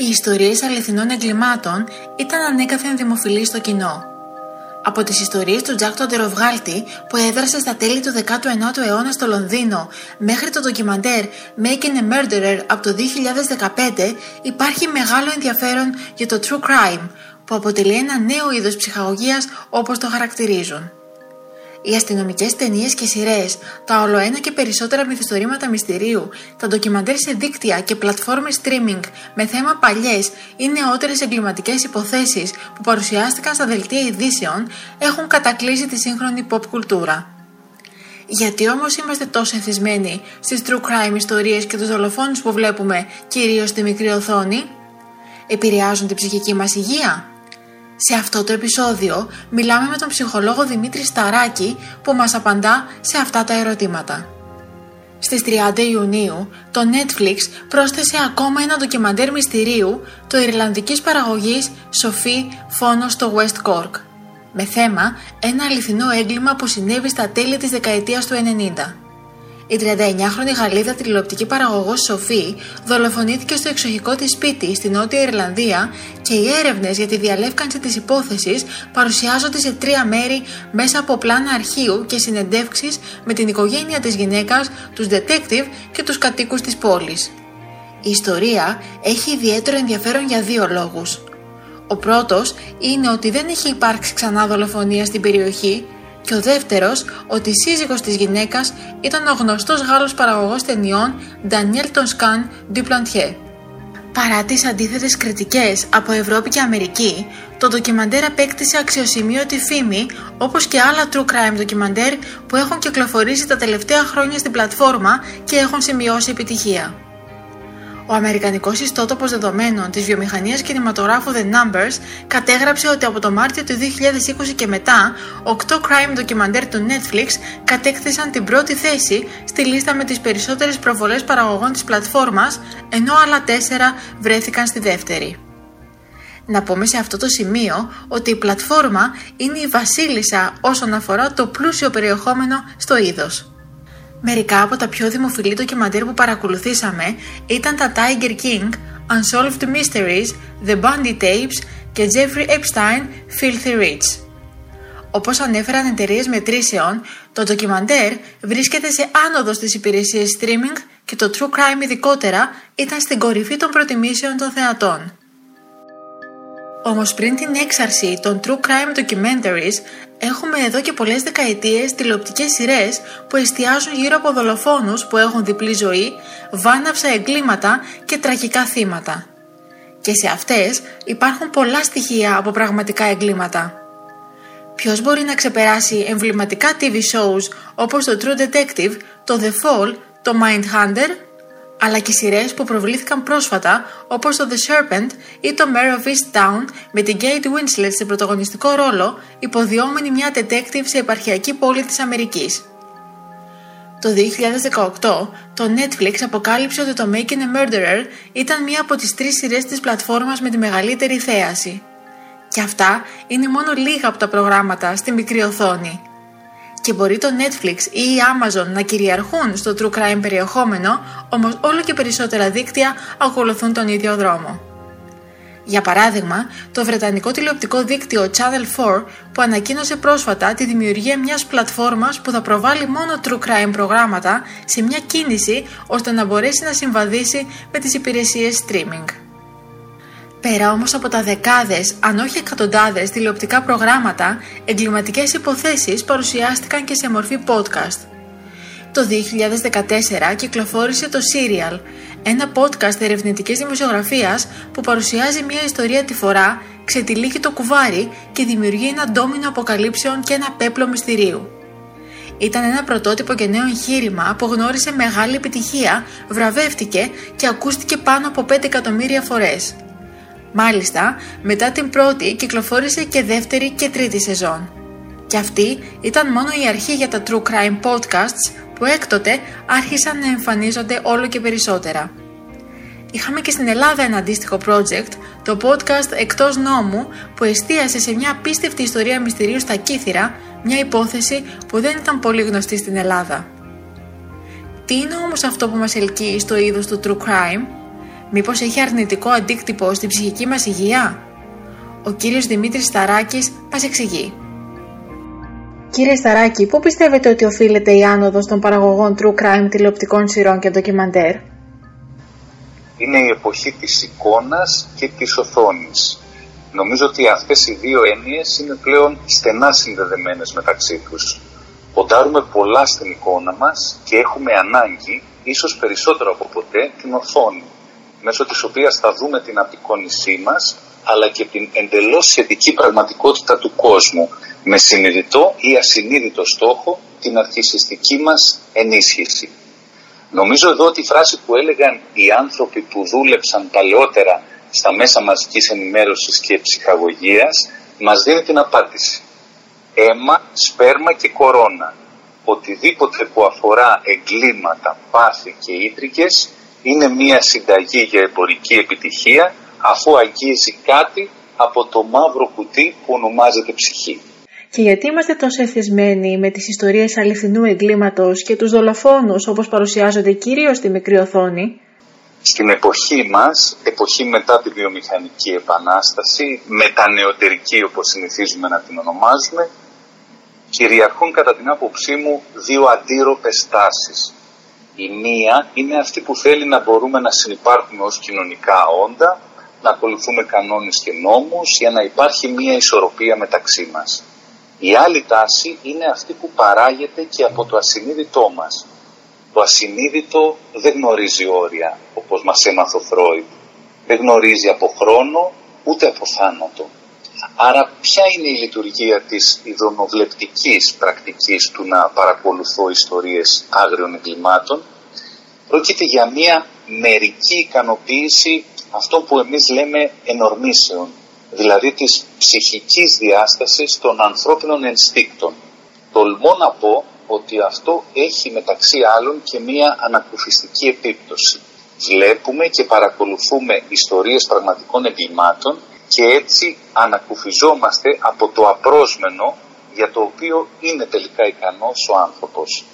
Οι ιστορίες αληθινών εγκλημάτων ήταν ανέκαθεν δημοφιλείς στο κοινό. Από τις ιστορίες του Τζακ Τοντεροβγάλτη που έδρασε στα τέλη του 19ου αιώνα στο Λονδίνο μέχρι το ντοκιμαντέρ Making a Murderer από το 2015 υπάρχει μεγάλο ενδιαφέρον για το true crime που αποτελεί ένα νέο είδος ψυχαγωγίας όπως το χαρακτηρίζουν. Οι αστυνομικές ταινίες και σειρές, τα ολοένα και περισσότερα μυθιστορήματα μυστηρίου, τα ντοκιμαντέρ σε δίκτυα και πλατφόρμες streaming με θέμα παλιές ή νεότερες εγκληματικές υποθέσεις που παρουσιάστηκαν στα δελτία ειδήσεων έχουν κατακλείσει τη σύγχρονη pop κουλτούρα. Γιατί όμως είμαστε τόσο εθισμένοι στις true crime ιστορίες και τους δολοφόνους που βλέπουμε κυρίως στη μικρή οθόνη; Επηρεάζουν την ψυχική μας υγεία; Σε αυτό το επεισόδιο μιλάμε με τον ψυχολόγο Δημήτρη Σταράκη που μας απαντά σε αυτά τα ερωτήματα. Στις 30 Ιουνίου το Netflix πρόσθεσε ακόμα ένα ντοκιμαντέρ μυστηρίου το Ιρλανδικής παραγωγής Σοφή Φόνο στο West Cork με θέμα ένα αληθινό έγκλημα που συνέβη στα τέλη της δεκαετίας του 90. Η 39χρονη Γαλλίδα τηλεοπτική παραγωγός Σοφή δολοφονήθηκε στο εξοχικό της σπίτι στη Νότια Ιρλανδία και οι έρευνες για τη διαλεύκανση της υπόθεσης παρουσιάζονται σε τρία μέρη μέσα από πλάνα αρχείου και συνεντεύξεις με την οικογένεια της γυναίκας, τους detective και τους κατοίκους της πόλης. Η ιστορία έχει ιδιαίτερο ενδιαφέρον για δύο λόγους. Ο πρώτος είναι ότι δεν έχει υπάρξει ξανά δολοφονία στην περιοχή και ο δεύτερος ότι η σύζυγος της γυναίκας ήταν ο γνωστός Γάλλος παραγωγός ταινιών Daniel Tonscan Duplantier. Παρά τις αντίθετες κριτικές από Ευρώπη και Αμερική, το ντοκιμαντέρ απέκτησε αξιοσημείωτη φήμη όπως και άλλα true crime ντοκιμαντέρ που έχουν κυκλοφορήσει τα τελευταία χρόνια στην πλατφόρμα και έχουν σημειώσει επιτυχία. Ο Αμερικανικός Ιστότοπος Δεδομένων της Βιομηχανίας Κινηματογράφου The Numbers κατέγραψε ότι από το Μάρτιο του 2020 και μετά, 8 crime ντοκιμαντέρ του Netflix κατέκτησαν την πρώτη θέση στη λίστα με τις περισσότερες προβολές παραγωγών της πλατφόρμας, ενώ άλλα 4 βρέθηκαν στη δεύτερη. Να πούμε σε αυτό το σημείο ότι η πλατφόρμα είναι η βασίλισσα όσον αφορά το πλούσιο περιεχόμενο στο είδος. Μερικά από τα πιο δημοφιλή ντοκιμαντέρ που παρακολουθήσαμε ήταν τα Tiger King, Unsolved Mysteries, The Bundy Tapes και Jeffrey Epstein, Filthy Rich. Όπως ανέφεραν εταιρείες μετρήσεων, το ντοκιμαντέρ βρίσκεται σε άνοδο στις υπηρεσίες streaming και το true crime ειδικότερα ήταν στην κορυφή των προτιμήσεων των θεατών. Όμως πριν την έξαρση των true crime documentaries, έχουμε εδώ και πολλές δεκαετίες τηλεοπτικές σειρές που εστιάζουν γύρω από δολοφόνους που έχουν διπλή ζωή, βάναυσα εγκλήματα και τραγικά θύματα. Και σε αυτές υπάρχουν πολλά στοιχεία από πραγματικά εγκλήματα. Ποιος μπορεί να ξεπεράσει εμβληματικά TV shows όπως το True Detective, το The Fall, το Mindhunter αλλά και σειρές που προβλήθηκαν πρόσφατα όπως το The Serpent ή το Mare of East Town με την Kate Winslet σε πρωταγωνιστικό ρόλο υποδιόμενη μια detective σε επαρχιακή πόλη της Αμερικής. Το 2018 το Netflix αποκάλυψε ότι το Making a Murderer ήταν μία από τις τρεις σειρές της πλατφόρμας με τη μεγαλύτερη θέαση. Και αυτά είναι μόνο λίγα από τα προγράμματα στη μικρή οθόνη και μπορεί το Netflix ή η Amazon να κυριαρχούν στο true crime περιεχόμενο, όμως όλο και περισσότερα δίκτυα ακολουθούν τον ίδιο δρόμο. Για παράδειγμα, το βρετανικό τηλεοπτικό δίκτυο Channel 4 που ανακοίνωσε πρόσφατα τη δημιουργία μιας πλατφόρμας που θα προβάλλει μόνο true crime προγράμματα σε μια κίνηση ώστε να μπορέσει να συμβαδίσει με τις υπηρεσίες streaming. Πέρα όμως από τα δεκάδες, αν όχι εκατοντάδες τηλεοπτικά προγράμματα, εγκληματικές υποθέσεις παρουσιάστηκαν και σε μορφή podcast. Το 2014 κυκλοφόρησε το Serial, ένα podcast ερευνητικής δημοσιογραφίας που παρουσιάζει μια ιστορία τη φορά, ξετυλίγει το κουβάρι και δημιουργεί ένα ντόμινο αποκαλύψεων και ένα πέπλο μυστηρίου. Ήταν ένα πρωτότυπο και νέο εγχείρημα που γνώρισε μεγάλη επιτυχία, βραβεύτηκε και ακούστηκε πάνω από 5 εκατομμύρια φορές. Μάλιστα, μετά την πρώτη κυκλοφόρησε και δεύτερη και τρίτη σεζόν. Και αυτή ήταν μόνο η αρχή για τα True Crime Podcasts που έκτοτε άρχισαν να εμφανίζονται όλο και περισσότερα. Είχαμε και στην Ελλάδα ένα αντίστοιχο project, το podcast Εκτός Νόμου, που εστίασε σε μια απίστευτη ιστορία μυστηρίου στα Κύθυρα, μια υπόθεση που δεν ήταν πολύ γνωστή στην Ελλάδα. Τι είναι όμως αυτό που μας ελκύει στο είδος του true crime? Μήπως έχει αρνητικό αντίκτυπο στην ψυχική μας υγεία; Ο κύριος Δημήτρης Σταράκης μας εξηγεί. Κύριε Σταράκη, πού πιστεύετε ότι οφείλεται η άνοδος των παραγωγών true crime τηλεοπτικών σειρών και ντοκιμαντέρ; Είναι η εποχή της εικόνας και της οθόνης. Νομίζω ότι αυτές οι δύο έννοιες είναι πλέον στενά συνδεδεμένες μεταξύ τους. Ποντάρουμε πολλά στην εικόνα μας και έχουμε ανάγκη, ίσως περισσότερο από ποτέ, την οθόνη, μέσω της οποίας θα δούμε την απεικόνισή μας, αλλά και την εντελώς σχετική πραγματικότητα του κόσμου, με συνειδητό ή ασυνείδητο στόχο την αρχισιστική μας ενίσχυση. Νομίζω εδώ ότι η φράση που έλεγαν οι άνθρωποι που δούλεψαν παλαιότερα στα μέσα μαζικής ενημέρωσης και ψυχαγωγίας μας δίνει την απάντηση. Αίμα, σπέρμα και κορώνα. Οτιδήποτε που αφορά εγκλήματα, πάθη και ίντρικες είναι μία συνταγή για εμπορική επιτυχία αφού αγγίζει κάτι από το μαύρο κουτί που ονομάζεται ψυχή. Και γιατί είμαστε τόσο εθισμένοι με τις ιστορίες αληθινού εγκλήματος και τους δολοφόνους όπως παρουσιάζονται κυρίως στη μικρή οθόνη; Στην εποχή μας, εποχή μετά τη βιομηχανική επανάσταση, μετανεωτερική όπως συνηθίζουμε να την ονομάζουμε, κυριαρχούν κατά την άποψή μου δύο αντίρροπες τάσεις. Η μία είναι αυτή που θέλει να μπορούμε να συνεπάρχουμε ως κοινωνικά όντα, να ακολουθούμε κανόνες και νόμους για να υπάρχει μία ισορροπία μεταξύ μας. Η άλλη τάση είναι αυτή που παράγεται και από το ασυνείδητό μας. Το ασυνείδητο δεν γνωρίζει όρια, όπως μας έμαθε ο Φρόιντ. Δεν γνωρίζει από χρόνο, ούτε από θάνατο. Άρα ποια είναι η λειτουργία της ειδωνοβλεπτικής πρακτικής του να παρακολουθώ ιστορίες άγριων εγκλημάτων; Πρόκειται για μια μερική ικανοποίηση αυτό που εμείς λέμε ενορμήσεων, δηλαδή της ψυχικής διάστασης των ανθρώπινων ενστίκτων. Τολμώ να πω ότι αυτό έχει μεταξύ άλλων και μία ανακουφιστική επίπτωση. Βλέπουμε και παρακολουθούμε ιστορίες πραγματικών εγκλημάτων και έτσι ανακουφιζόμαστε από το απρόσμενο για το οποίο είναι τελικά ικανός ο άνθρωπος.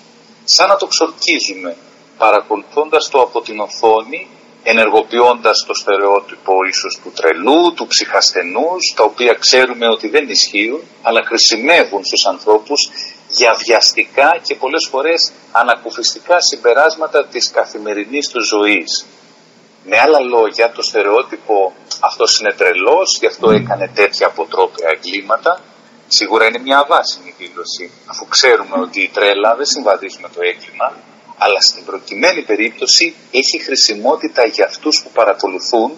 Σαν να το ξορκίζουμε παρακολουθώντας το από την οθόνη ενεργοποιώντας το στερεότυπο ίσως του τρελού, του ψυχασθενούς, τα οποία ξέρουμε ότι δεν ισχύουν, αλλά χρησιμεύουν στους ανθρώπους για βιαστικά και πολλές φορές ανακουφιστικά συμπεράσματα της καθημερινής τους ζωής. Με άλλα λόγια, το στερεότυπο αυτό είναι τρελός, γι' αυτό έκανε τέτοια αποτρόπια εγκλήματα, σίγουρα είναι μια αβάσιμη δήλωση, αφού ξέρουμε ότι η τρέλα δεν συμβαδίζει με το έγκλημα, αλλά στην προκειμένη περίπτωση έχει χρησιμότητα για αυτούς που παρακολουθούν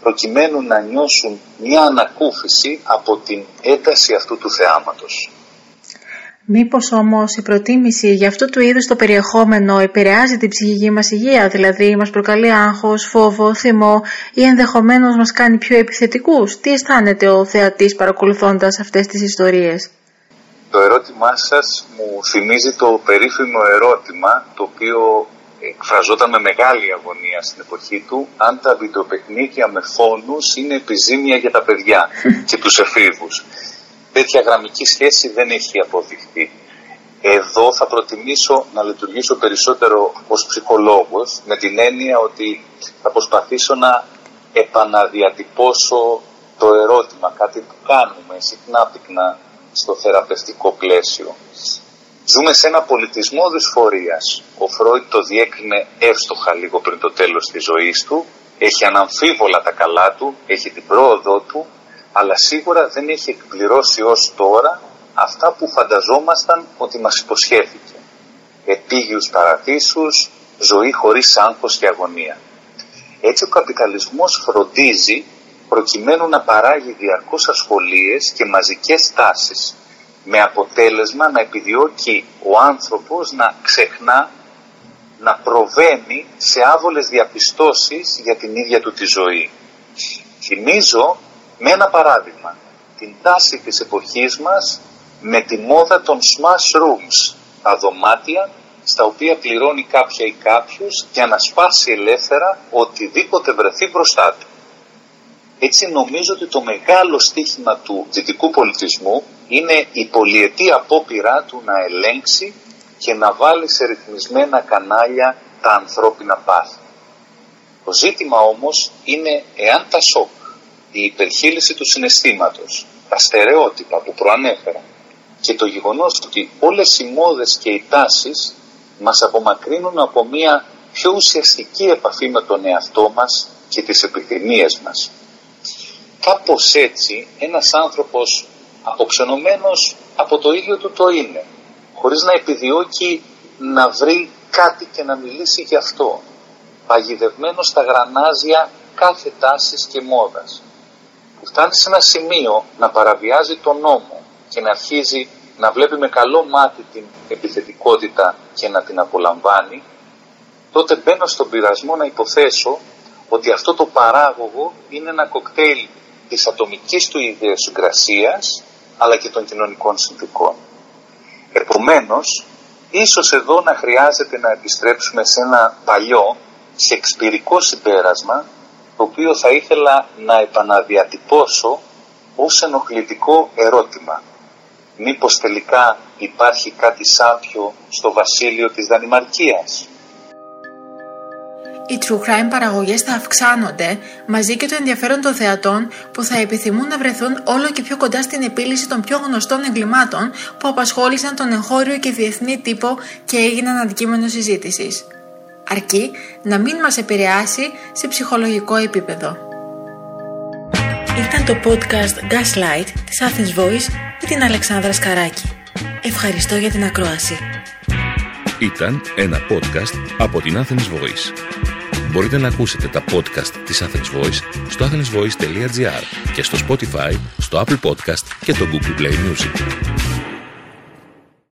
προκειμένου να νιώσουν μια ανακούφιση από την ένταση αυτού του θεάματος. Μήπως όμως η προτίμηση για αυτού του είδους το περιεχόμενο επηρεάζει την ψυχική μας υγεία, δηλαδή μας προκαλεί άγχος, φόβο, θυμό ή ενδεχομένως μας κάνει πιο επιθετικούς; Τι αισθάνεται ο θεατής παρακολουθώντας αυτές τις ιστορίες; Το ερώτημά σας μου θυμίζει το περίφημο ερώτημα το οποίο εκφραζόταν με μεγάλη αγωνία στην εποχή του αν τα βιντεοπαιχνίδια με φόνους είναι επιζήμια για τα παιδιά και τους εφήβους. Τέτοια γραμμική σχέση δεν έχει αποδειχθεί. Εδώ θα προτιμήσω να λειτουργήσω περισσότερο ως ψυχολόγος με την έννοια ότι θα προσπαθήσω να επαναδιατυπώσω το ερώτημα, κάτι που κάνουμε συχνά πυκνά στο θεραπευτικό πλαίσιο. Ζούμε σε ένα πολιτισμό δυσφορίας. Ο Φρόιτ το διέκρινε εύστοχα λίγο πριν το τέλος της ζωής του. Έχει αναμφίβολα τα καλά του, έχει την πρόοδό του, αλλά σίγουρα δεν έχει εκπληρώσει ως τώρα αυτά που φανταζόμασταν ότι μας υποσχέθηκε. Επίγειους παραδείσους, ζωή χωρίς άγχος και αγωνία. Έτσι ο καπιταλισμός φροντίζει προκειμένου να παράγει διαρκώς ασχολίες και μαζικές τάσεις με αποτέλεσμα να επιδιώκει ο άνθρωπος να ξεχνά, να προβαίνει σε άβολες διαπιστώσεις για την ίδια του τη ζωή. Θυμίζω με ένα παράδειγμα την τάση της εποχής μας με τη μόδα των smash rooms, τα δωμάτια στα οποία πληρώνει κάποια ή κάποιος για να σπάσει ελεύθερα οτιδήποτε βρεθεί μπροστά του. Έτσι νομίζω ότι το μεγάλο στίχημα του δυτικού πολιτισμού είναι η πολυετή απόπειρά του να ελέγξει και να βάλει σε ρυθμισμένα κανάλια τα ανθρώπινα πάθη. Το ζήτημα όμως είναι εάν τα σοκ, η υπερχείληση του συναισθήματος, τα στερεότυπα που προανέφερα και το γεγονός ότι όλες οι μόδες και οι τάσεις μας απομακρύνουν από μια πιο ουσιαστική επαφή με τον εαυτό μας και τις επιθυμίες μας. Κάπως έτσι ένας άνθρωπος αποξενωμένος από το ίδιο του το είναι, χωρίς να επιδιώκει να βρει κάτι και να μιλήσει γι' αυτό, παγιδευμένος στα γρανάζια κάθε τάσης και μόδας, που φτάνει σε ένα σημείο να παραβιάζει τον νόμο και να αρχίζει να βλέπει με καλό μάτι την επιθετικότητα και να την απολαμβάνει, τότε μπαίνω στον πειρασμό να υποθέσω ότι αυτό το παράγωγο είναι ένα κοκτέιλ της ατομικής του ιδιοσυγκρασίας αλλά και των κοινωνικών συνθήκων. Επομένως, ίσως εδώ να χρειάζεται να επιστρέψουμε σε ένα παλιό, σε εξπυρικό συμπέρασμα, το οποίο θα ήθελα να επαναδιατυπώσω ως ενοχλητικό ερώτημα μήπως τελικά υπάρχει κάτι σάπιο στο βασίλειο της Δανημαρκίας; Οι true crime παραγωγές θα αυξάνονται μαζί και το ενδιαφέρον των θεατών που θα επιθυμούν να βρεθούν όλο και πιο κοντά στην επίλυση των πιο γνωστών εγκλημάτων που απασχόλησαν τον εγχώριο και διεθνή τύπο και έγιναν αντικείμενο συζήτησης. Αρκεί να μην μας επηρεάσει σε ψυχολογικό επίπεδο. Ήταν το podcast Gaslight της Athens Voice με την Αλεξάνδρα Σκαράκη. Ευχαριστώ για την ακρόαση. Ήταν ένα podcast από την Athens Voice. Μπορείτε να ακούσετε τα podcast της Athens Voice στο athensvoice.gr και στο Spotify, στο Apple Podcast και το Google Play Music.